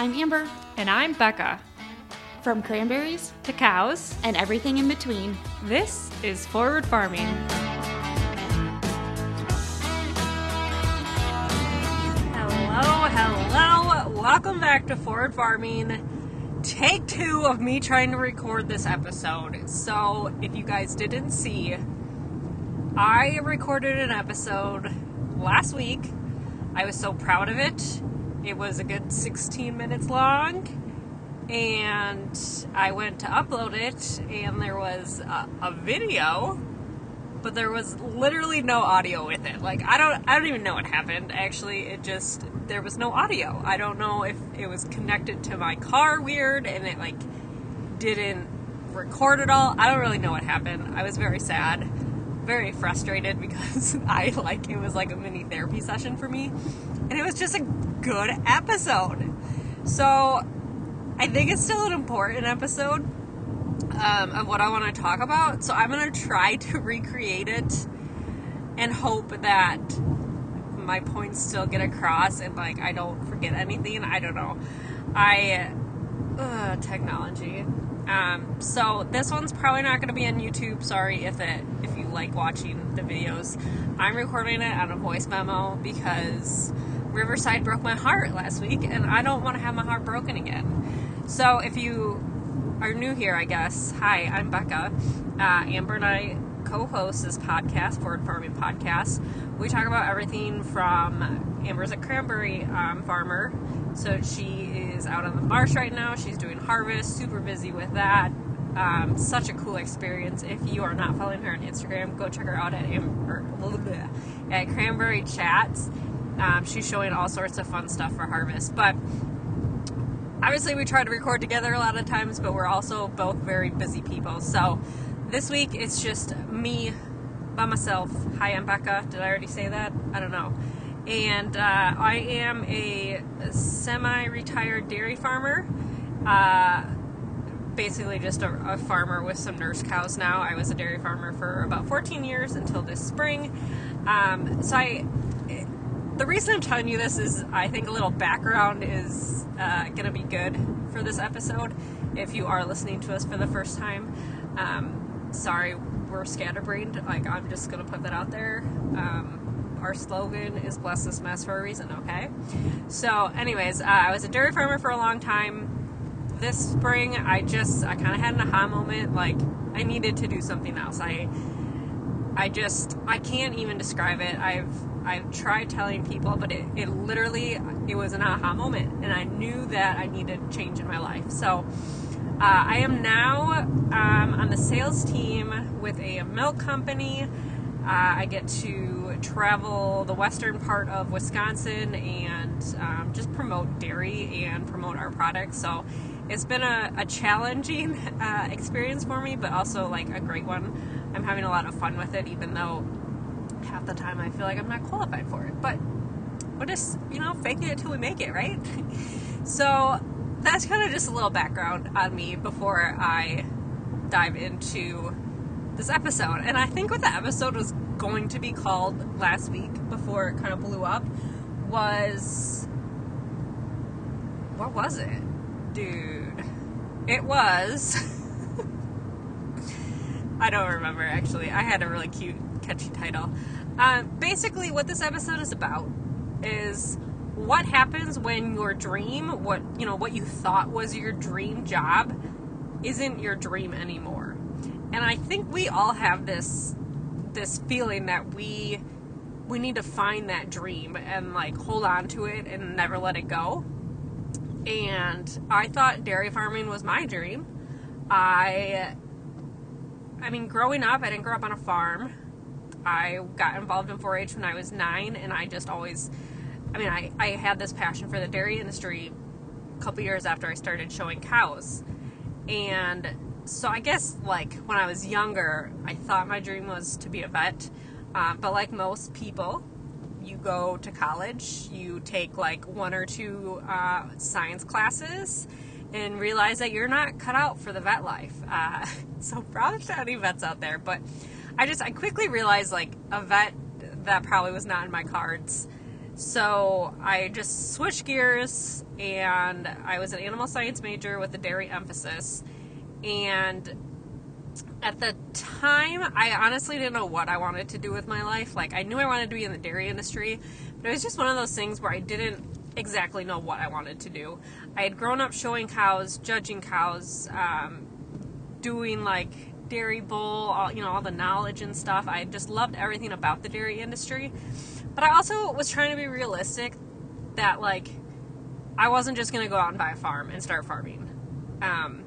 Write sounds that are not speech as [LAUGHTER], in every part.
I'm Amber. And I'm Becca. From cranberries to cows and everything in between, this is Forward Farming. Hello, hello. Welcome back to Forward Farming. Take two of me trying to record this episode. So, if you guys didn't see, I recorded an episode last week. I was so proud of it. It was a good 16 minutes long and I went to upload it, and there was a, a, video, but there was literally no audio with it. Like I don't, I don't even know what happened. Actually, it just there was no audio. I don't know if it was connected to my car weird, and it like didn't record at all. I don't really know what happened. I was very sad, very frustrated because [LAUGHS] I like it was like a mini therapy session for me, and it was just a good episode. So I think it's still an important episode um, of what I want to talk about. So I'm going to try to [LAUGHS] recreate it and hope that my points still get across and like I don't forget anything. I don't know. I uh, technology. Um, so this one's probably not going to be on YouTube. Sorry if it if like watching the videos. I'm recording it on a voice memo because Riverside broke my heart last week, and I don't want to have my heart broken again. So, if you are new here, I guess, hi, I'm Becca. Uh, Amber and I co host this podcast, Forward Farming Podcast. We talk about everything from Amber's a cranberry um, farmer. So, she is out on the marsh right now. She's doing harvest, super busy with that. Um, such a cool experience. If you are not following her on Instagram, go check her out at Amber, [LAUGHS] at Cranberry Chats. Um, she's showing all sorts of fun stuff for harvest. But obviously we try to record together a lot of times, but we're also both very busy people. So this week it's just me by myself. Hi, I'm Becca. Did I already say that? I don't know. And uh, I am a semi retired dairy farmer. Uh, basically, just a, a, farmer with some nurse cows now. I was a dairy farmer for about 14 years until this spring. Um, so I the reason I'm telling you this is I think a little background is uh, to be good for this episode. If you are listening to us for the first time, um, sorry, we're scatterbrained. Like, I'm just to put that out there. Um, our slogan is bless this mess for a reason, okay? So, anyways, uh, I was a dairy farmer for a long time. This spring, I just, I kind of had an aha moment. Like, I needed to do something else. I, I just, I can't even describe it. I've, I've tried telling people, but it, it literally it was an aha moment, and I knew that I needed change in my life. So uh, I am now um, on the sales team with a milk company. Uh, I get to travel the western part of Wisconsin and um, just promote dairy and promote our products. So it's been a, a challenging [LAUGHS] uh, experience for me, but also like a great one. I'm having a lot of fun with it, even though half the time I feel like I'm not qualified for it. But we're just, you know, faking it till we make it, right? [LAUGHS] so that's kind of just a little background on me before I dive into this episode. And I think what the episode was going to be called last week before it kind of blew up was. What was it? Dude. It was. [LAUGHS] I don't remember actually. I had a really cute catchy title. Uh, basically, what this episode is about is what happens when your dream, what you know, what you thought was your dream job, isn't your dream anymore. And I think we all have this this feeling that we we need to find that dream and like hold on to it and never let it go. And I thought dairy farming was my dream. I I mean, growing up, I didn't grow up on a farm. I got involved in 4 H when I was nine, and I just always, I mean, I, I had this passion for the dairy industry a couple years after I started showing cows. And so I guess, like, when I was younger, I thought my dream was to be a vet. Um, but like most people, you go to college, you take like one or two uh, science classes, and realize that you're not cut out for the vet life. Uh, [LAUGHS] so, props to any vets out there. But I just I quickly realized like a vet that probably was not in my cards. So I just switched gears and I was an animal science major with a dairy emphasis. And at the time, I honestly didn't know what I wanted to do with my life. Like, I knew I wanted to be in the dairy industry, but it was just one of those things where I didn't exactly know what I wanted to do. I had grown up showing cows, judging cows, um, doing like dairy bowl, all, you know, all the knowledge and stuff. I just loved everything about the dairy industry. But I also was trying to be realistic that like I wasn't just going to go out and buy a farm and start farming. Um,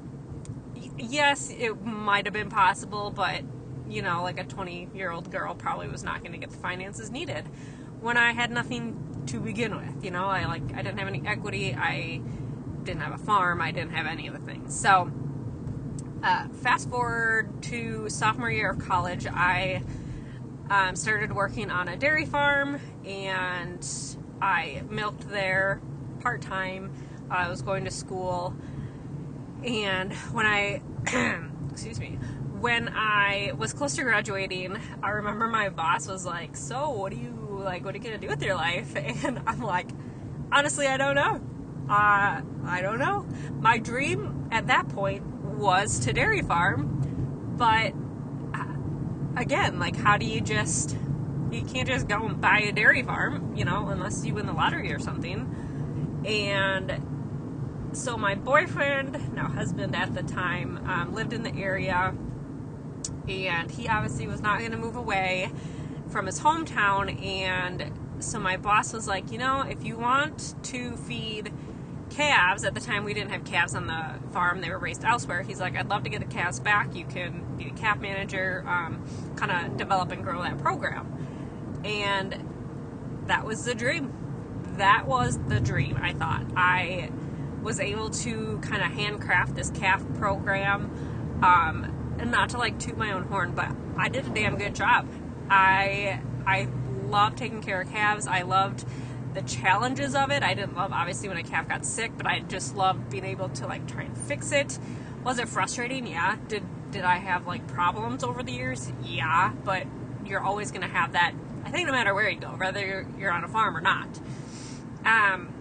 yes, it might have been possible, but you know, like a 20 year old girl probably was not going to get the finances needed when I had nothing to begin with. You know, I like I didn't have any equity. I didn't have a farm. I didn't have any of the things. So, uh, fast forward to sophomore year of college, I um, started working on a dairy farm and I milked there part time. I was going to school and when I, [CLEARS THROAT] excuse me, when I was close to graduating, I remember my boss was like, "So, what do you like? What are you gonna do with your life?" [LAUGHS] And I'm like, "Honestly, I don't know. Uh, I don't know. My dream at that point was to dairy farm, but uh, again, like, how do you just you can't just go and buy a dairy farm, you know, unless you win the lottery or something. And so my boyfriend, now husband at the time, um, lived in the area, and he obviously was not going to move away from his hometown. And so my boss was like, you know, if you want to feed calves, at the time we didn't have calves on the farm; they were raised elsewhere. He's like, I'd love to get the calves back. You can be the calf manager, um, kind of develop and grow that program. And that was the dream. That was the dream. I thought I was able to kind of handcraft this calf program. Um, and not to like toot my own horn, but I did a damn good job. I I loved taking care of calves. I loved the challenges of it. I didn't love obviously when a calf got sick, but I just loved being able to like try and fix it. Was it frustrating? Yeah. Did did I have like problems over the years? Yeah, but you're always going to have that. I think no matter where you go, whether you're, you're on a farm or not. Um.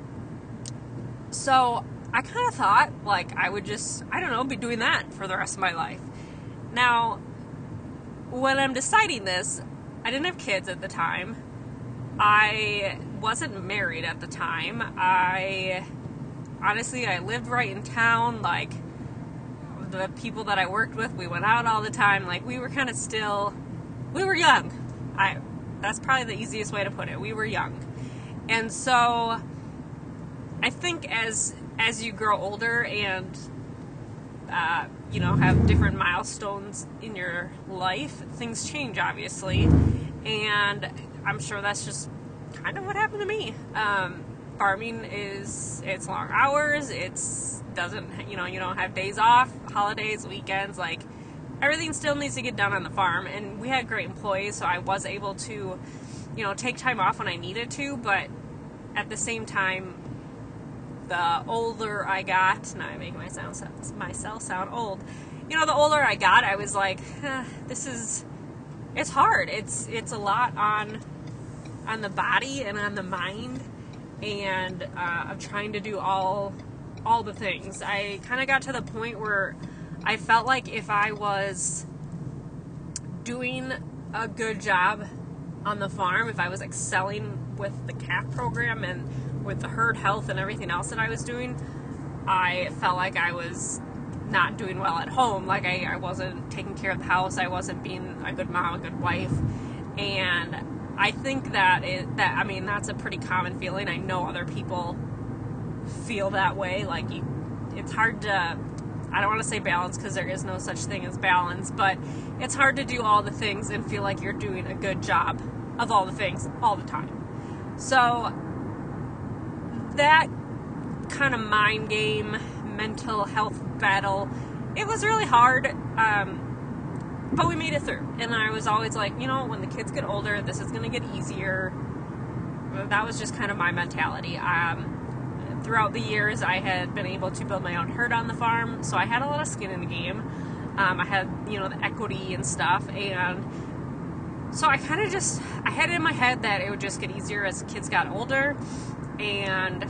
So I kind of thought like I would just, I don't know, be doing that for the rest of my life. Now, when I'm deciding this, I didn't have kids at the time. I wasn't married at the time. I honestly, I lived right in town. Like, the people that I worked with, we went out all the time. Like, we were kind of still, we were young. I, that's probably the easiest way to put it. We were young. And so, I think as as you grow older and uh, you know have different milestones in your life, things change obviously, and I'm sure that's just kind of what happened to me. Um, farming is it's long hours. It's doesn't you know you don't have days off, holidays, weekends, like everything still needs to get done on the farm. And we had great employees, so I was able to you know take time off when I needed to, but at the same time the older I got, now I make my myself myself sound old. You know, the older I got, I was like, eh, this is it's hard. It's it's a lot on on the body and on the mind, and uh, I'm trying to do all all the things. I kind of got to the point where I felt like if I was doing a good job on the farm, if I was excelling with the calf program and with the herd health and everything else that I was doing, I felt like I was not doing well at home. Like I, I wasn't taking care of the house. I wasn't being a good mom, a good wife. And I think that it, that I mean that's a pretty common feeling. I know other people feel that way. Like you, it's hard to. I don't want to say balance because there is no such thing as balance, but it's hard to do all the things and feel like you're doing a good job of all the things all the time. So that kind of mind game, mental health battle, it was really hard. Um, but we made it through. And I was always like, you know, when the kids get older, this is going to get easier. That was just kind of my mentality. Um, throughout the years, I had been able to build my own herd on the farm, so I had a lot of skin in the game. Um, I had, you know, the equity and stuff, and so I kind of just I had it in my head that it would just get easier as kids got older, and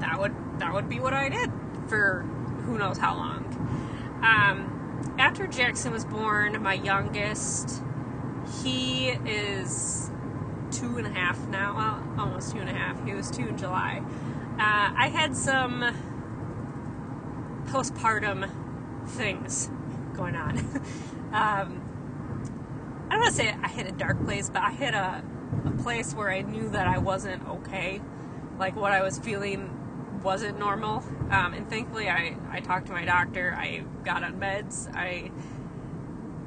that would that would be what I did for who knows how long. Um, after Jackson was born, my youngest, he is two and a half now, well, almost two and a half. He was two in July. Uh, I had some postpartum things going on. [LAUGHS] um, I don't want to say I hit a dark place, but I hit a, a place where I knew that I wasn't okay. Like what I was feeling wasn't normal. Um, and thankfully, I, I talked to my doctor. I got on meds. I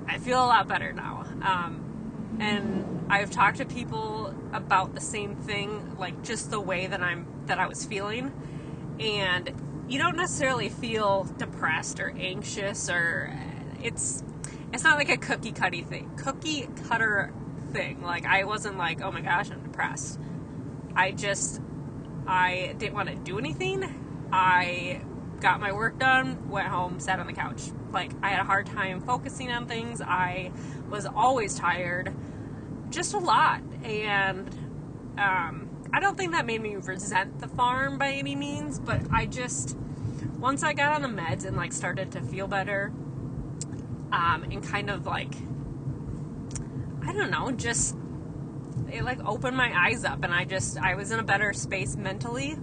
I feel a lot better now. Um, and I've talked to people about the same thing, like just the way that I'm that I was feeling. And you don't necessarily feel depressed or anxious or it's it's not like a cookie cutty thing cookie cutter thing. Like i wasn't like oh my gosh i'm depressed. I just i didn't want to do anything. I got my work done went home sat on the couch. Like i had a hard time focusing on things. I was always tired just a lot. And um, I don't think that made me resent the farm by any means, but I just once I got on the meds and like started to feel better, um, and kind of like I don't know, just it like opened my eyes up, and I just I was in a better space mentally,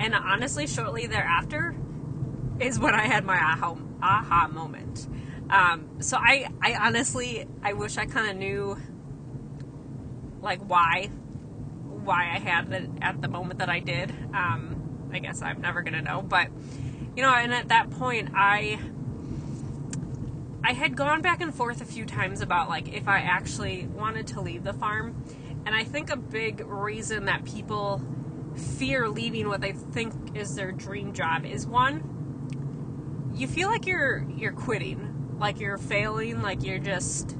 and honestly, shortly thereafter is when I had my aha aha moment. Um, so I I honestly I wish I kind of knew like why why I had it at the moment that I did. Um, I guess I'm never gonna know, but you know, and at that point, I I had gone back and forth a few times about like if I actually wanted to leave the farm, and I think a big reason that people fear leaving what they think is their dream job is one, you feel like you're you're quitting, like you're failing, like you're just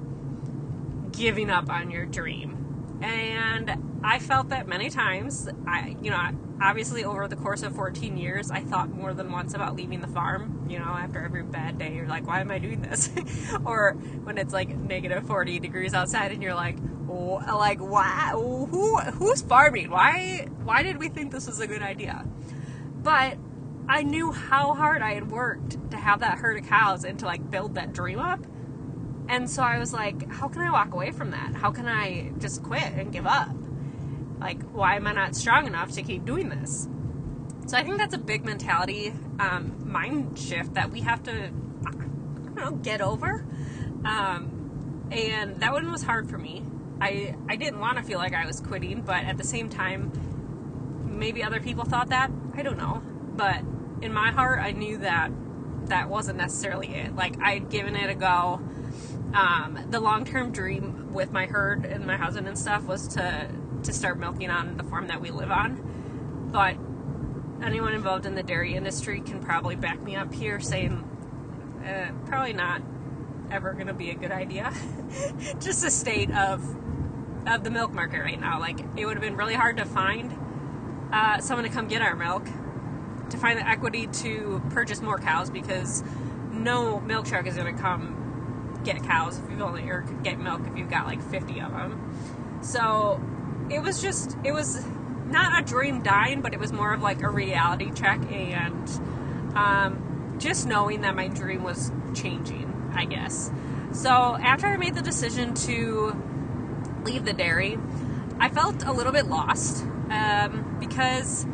giving up on your dream. And I felt that many times. I, you know, obviously over the course of 14 years, I thought more than once about leaving the farm. You know, after every bad day, you're like, why am I doing this? [LAUGHS] or when it's like negative 40 degrees outside, and you're like, like, why? Who, who's farming? Why, why did we think this was a good idea? But I knew how hard I had worked to have that herd of cows and to like build that dream up. And so I was like, how can I walk away from that? How can I just quit and give up? Like, why am I not strong enough to keep doing this? So I think that's a big mentality um, mind shift that we have to, know, get over. Um, and that one was hard for me. I I didn't want to feel like I was quitting, but at the same time, maybe other people thought that. I don't know, but in my heart, I knew that that wasn't necessarily it. Like I'd given it a go. Um, the long term dream with my herd and my husband and stuff was to to start milking on the farm that we live on. But anyone involved in the dairy industry can probably back me up here saying uh, probably not ever going to be a good idea. [LAUGHS] Just the state of of the milk market right now. Like it would have been really hard to find uh, someone to come get our milk, to find the equity to purchase more cows because no milk truck is going to come get cows if you've only or get milk if you've got like 50 of them. So it was just it was not a dream dying, but it was more of like a reality check and um, just knowing that my dream was changing, I guess. So after I made the decision to leave the dairy, I felt a little bit lost um, because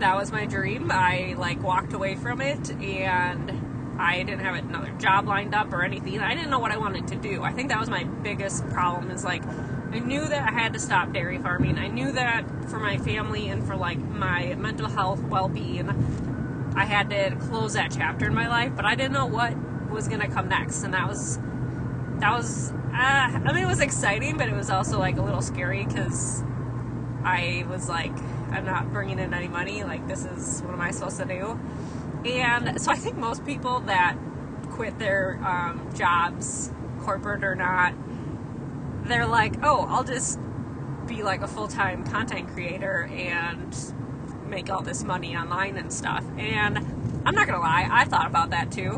that was my dream. I like walked away from it and I didn't have another job lined up or anything. I didn't know what I wanted to do. I think that was my biggest problem is like I knew that I had to stop dairy farming. I knew that for my family and for like my mental health well-being, I had to close that chapter in my life. But I didn't know what was gonna come next, and that was that was. Uh, I mean, it was exciting, but it was also like a little scary because I was like, I'm not bringing in any money. Like, this is what am I supposed to do? And so I think most people that quit their um, jobs, corporate or not, they're like, oh, I'll just be like a full time content creator and make all this money online and stuff. And I'm not gonna lie, I thought about that too.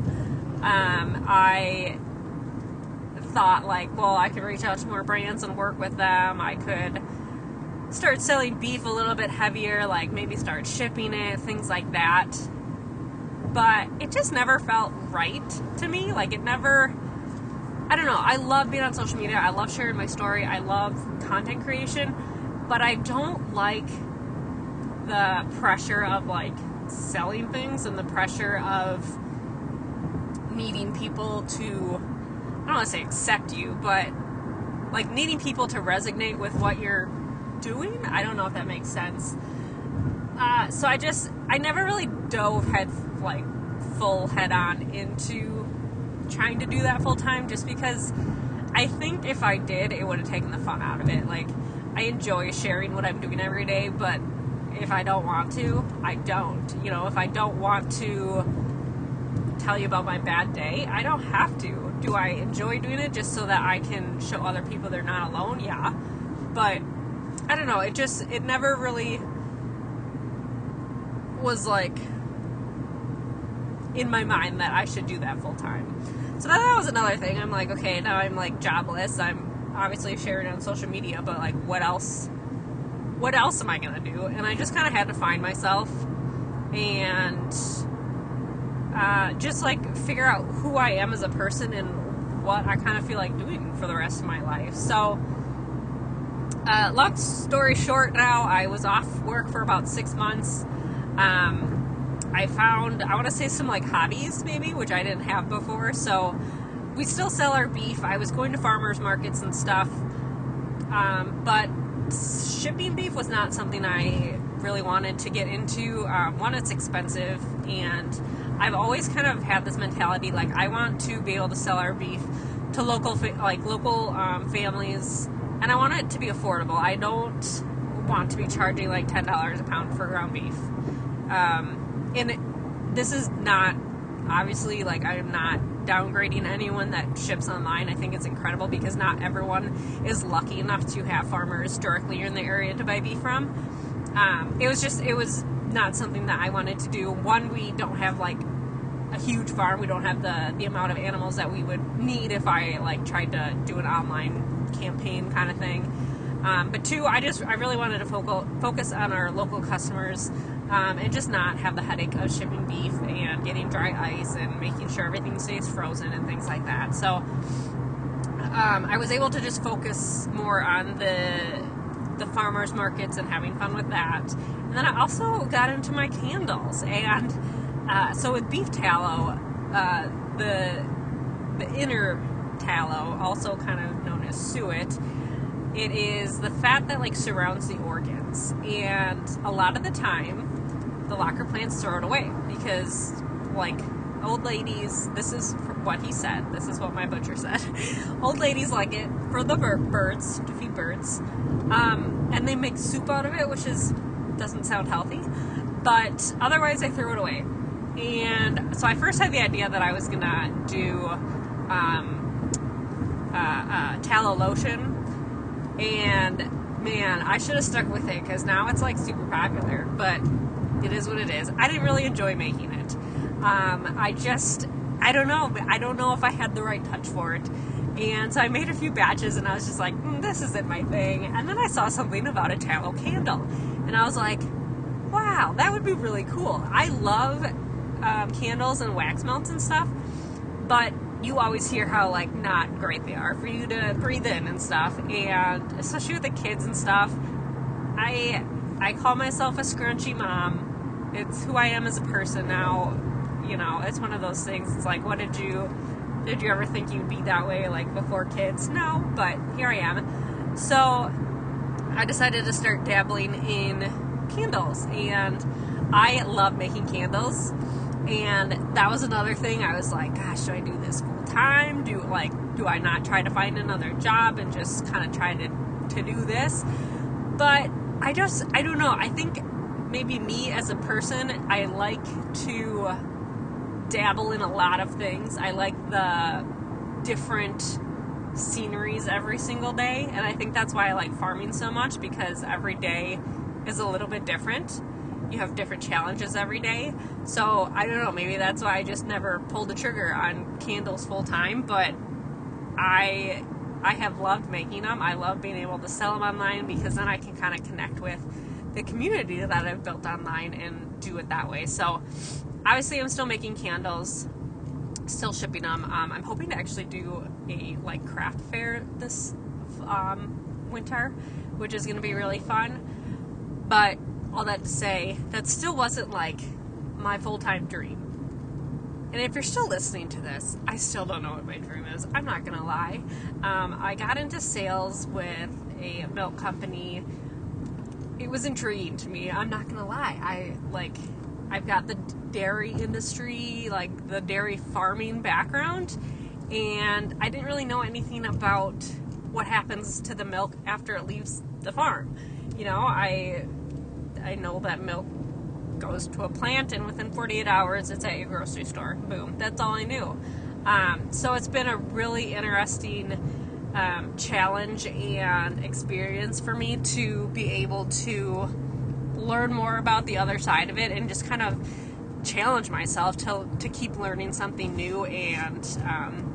Um, I thought like, well, I could reach out to more brands and work with them. I could start selling beef a little bit heavier, like maybe start shipping it, things like that. But it just never felt right to me. Like it never I don't know. I love being on social media. I love sharing my story. I love content creation, but I don't like the pressure of like selling things and the pressure of needing people to I don't want to say accept you, but like needing people to resonate with what you're doing. I don't know if that makes sense. Uh, so I just I never really dove head like full head on into trying to do that full time just because I think if I did, it would have taken the fun out of it. Like I enjoy sharing what I'm doing every day, but if I don't want to, I don't. You know, if I don't want to tell you about my bad day, I don't have to. Do I enjoy doing it just so that I can show other people they're not alone? Yeah. But I don't know, it just it never really was like in my mind that I should do that full time. So that was another thing. I'm like, okay, now I'm like jobless. I'm obviously sharing on social media, but like what else what else am I to do? And I just kind of had to find myself and uh, just like figure out who I am as a person and what I kind of feel like doing for the rest of my life. So, uh, long story short, now I was off work for about six months. Um, I found, I want to say, some like hobbies maybe, which I didn't have before. So, we still sell our beef. I was going to farmers markets and stuff. Um, but shipping beef was not something I really wanted to get into. Um, one, it's expensive, and I've always kind of had this mentality like I want to be able to sell our beef to local fa- like local um, families, and I want it to be affordable. I don't want to be charging like ten dollars a pound for ground beef. Um, and this is not obviously like I'm not downgrading anyone that ships online. I think it's incredible because not everyone is lucky enough to have farmers directly in the area to buy beef from. Um, it was just, it was not something that I wanted to do. One, we don't have like a huge farm. We don't have the the amount of animals that we would need if I like tried to do an online campaign kind of thing. Um, but two, I just I really wanted to focus focus on our local customers um, and just not have the headache of shipping beef and getting dry ice and making sure everything stays frozen and things like that. So um, I was able to just focus more on the the farmers markets and having fun with that. And then I also got into my candles and uh, so with beef tallow, uh, the the inner tallow, also kind of known as suet it is the fat that like surrounds the organs, and a lot of the time, the locker plants throw it away because, like, old ladies. This is what he said. This is what my butcher said. [LAUGHS] old ladies like it for the birds to feed birds, um, and they make soup out of it, which is doesn't sound healthy, but otherwise they throw it away. And so I first had the idea that I was gonna do um, uh, uh, tallow lotion and man, I should have stuck with it because now it's like super popular. But it is what it is. I didn't really enjoy making it. Um, I just, I don't know. I don't know if I had the right touch for it. And so I made a few batches and I was just like, mm, this isn't my thing. And then I saw something about a tallow candle. And I was like, wow, that would be really cool. I love um, candles and wax melts and stuff. But you always hear how like not great they are for you to breathe in and stuff and especially with the kids and stuff i i call myself a scrunchy mom it's who i am as a person now you know it's one of those things it's like what did you did you ever think you'd be that way like before kids? No but here i am. So i decided to start dabbling in candles and i love making candles and that was another thing i was like gosh do i do this full time? Do like do i not try to find another job and just kind of try to to do this? But i just i don't know i think maybe me as a person i like to dabble in a lot of things i like the different sceneries every single day and i think that's why i like farming so much because every day is a little bit different you have different challenges every day. So I don't know, maybe that's why I just never pulled the trigger on candles full time, but I I have loved making them. I love being able to sell them online because then I can kind of connect with the community that I've built online and do it that way. So obviously, I'm still making candles, still shipping them. Um, I'm hoping to actually do a like craft fair this um, winter, which is going to be really fun. But all that to say, that still wasn't like my full time dream. And if you're still listening to this, I still don't know what my dream is. I'm not gonna lie. Um, I got into sales with a milk company. It was intriguing to me. I'm not gonna lie. I like, I've got the dairy industry, like the dairy farming background, and I didn't really know anything about what happens to the milk after it leaves the farm. You know, I I know that milk goes to a plant, and within 48 hours, it's at your grocery store. Boom. That's all I knew. Um, so it's been a really interesting um, challenge and experience for me to be able to learn more about the other side of it and just kind of challenge myself to, to keep learning something new and um,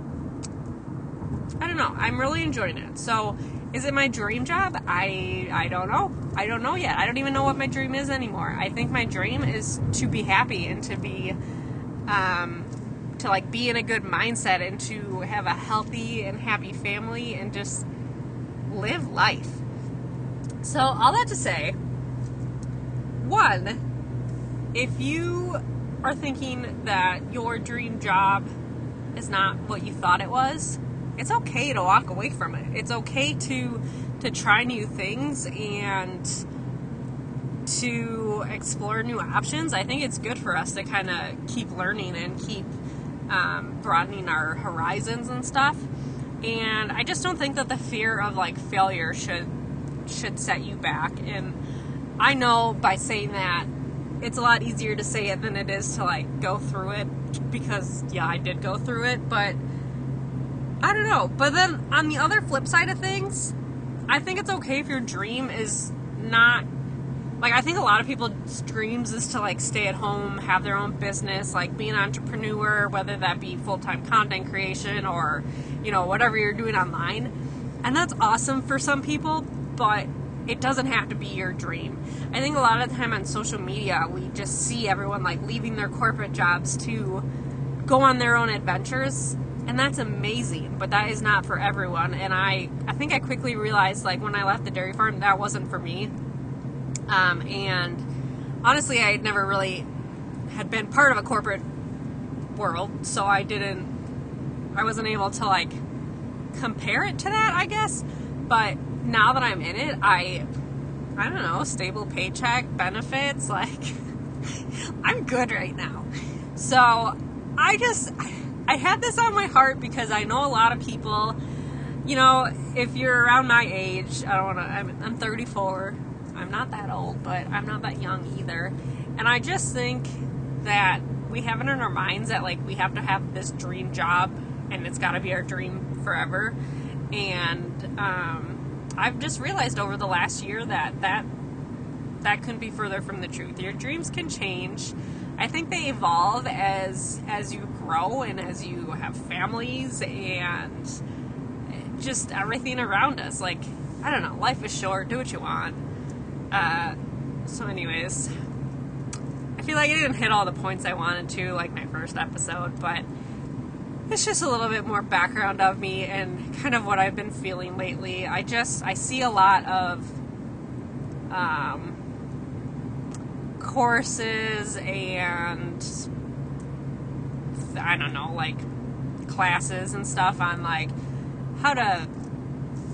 I don't know. I'm really enjoying it. So is it my dream job? I I don't know. I don't know yet. I don't even know what my dream is anymore. I think my dream is to be happy and to be um to like be in a good mindset and to have a healthy and happy family and just live life. So, all that to say, one, if you are thinking that your dream job is not what you thought it was, it's okay to walk away from it. It's okay to to try new things and to explore new options. I think it's good for us to kind of keep learning and keep um, broadening our horizons and stuff. And I just don't think that the fear of like failure should should set you back. And I know by saying that, it's a lot easier to say it than it is to like go through it because yeah, I did go through it, but I don't know. But then on the other flip side of things, I think it's okay if your dream is not like I think a lot of people's dreams is to like stay at home, have their own business, like be an entrepreneur, whether that be full-time content creation or, you know, whatever you're doing online. And that's awesome for some people, but it doesn't have to be your dream. I think a lot of the time on social media, we just see everyone like leaving their corporate jobs to go on their own adventures and that's amazing but that is not for everyone and i i think i quickly realized like when i left the dairy farm that wasn't for me um, and honestly i had never really had been part of a corporate world so i didn't i wasn't able to like compare it to that i guess but now that i'm in it i i don't know stable paycheck benefits [LAUGHS] like i'm good right now so i just I had this on my heart because I know a lot of people, you know, if you're around my age, I don't want to, I'm, I'm 34. I'm not that old, but I'm not that young either. And I just think that we have it in our minds that, like, we have to have this dream job and it's got to be our dream forever. And um, I've just realized over the last year that that that couldn't be further from the truth. Your dreams can change. I think they evolve as as you grow and as you have families and just everything around us. Like, I don't know, life is short, do what you want. Uh, so, anyways, I feel like I didn't hit all the points I wanted to, like my first episode, but it's just a little bit more background of me and kind of what I've been feeling lately. I just, I see a lot of, um, courses and I don't know, like classes and stuff on like how to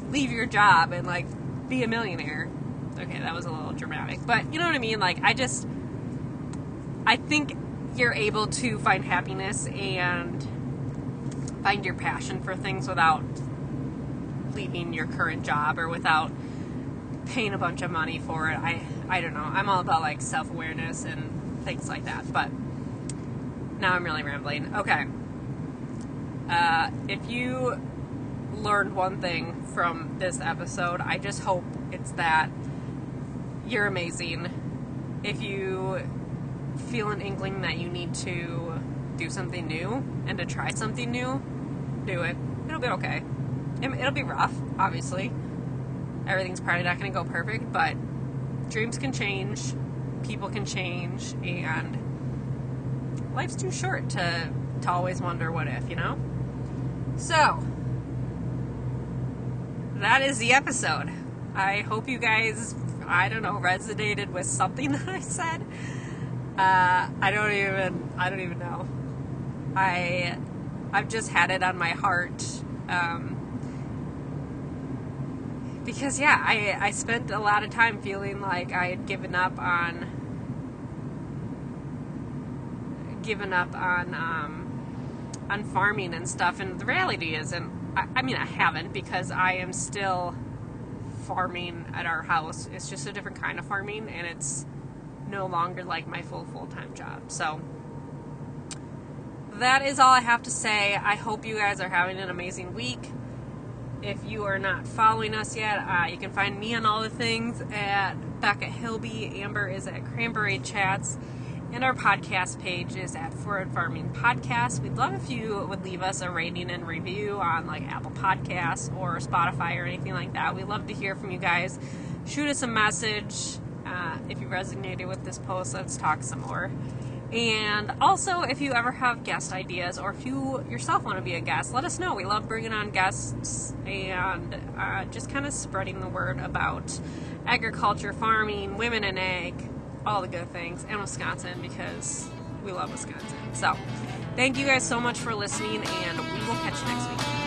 leave your job and like be a millionaire. Okay, that was a little dramatic, but you know what I mean? Like, I just, I think you're able to find happiness and find your passion for things without leaving your current job or without paying a bunch of money for it. I, I don't know. I'm all about like self awareness and things like that, but now I'm really rambling. Okay. Uh, if you learned one thing from this episode, I just hope it's that you're amazing. If you feel an inkling that you need to do something new and to try something new, do it. It'll be okay. it- it'll be rough, obviously. Everything's probably not going to go perfect, but dreams can change, people can change, and life's too short to to always wonder what if, you know. So that is the episode. I hope you guys, I don't know, resonated with something [LAUGHS] that I said. Uh, I don't even, I don't even know. I, I've just had it on my heart. Um, because yeah, I, I spent a lot of time feeling like I had given up on, given up on, um, on farming and stuff. And the reality is, and I, I mean, I haven't because I am still farming at our house. It's just a different kind of farming, and it's no longer like my full full time job. So that is all I have to say. I hope you guys are having an amazing week. If you are not following us yet, uh, you can find me on all the things at Becca Hilby. Amber is at Cranberry Chats. And our podcast page is at Forward Farming Podcast. We'd love if you would leave us a rating and review on like Apple Podcasts or Spotify or anything like that. We love to hear from you guys. Shoot us a message. Uh, if you resonated with this post, let's talk some more. And also, if you ever have guest ideas or if you yourself want to be a guest, let us know. We love bringing on guests and uh, just kind of spreading the word about agriculture, farming, women in ag, all the good things, and Wisconsin because we love Wisconsin. So, thank you guys so much for listening, and we will catch you next week.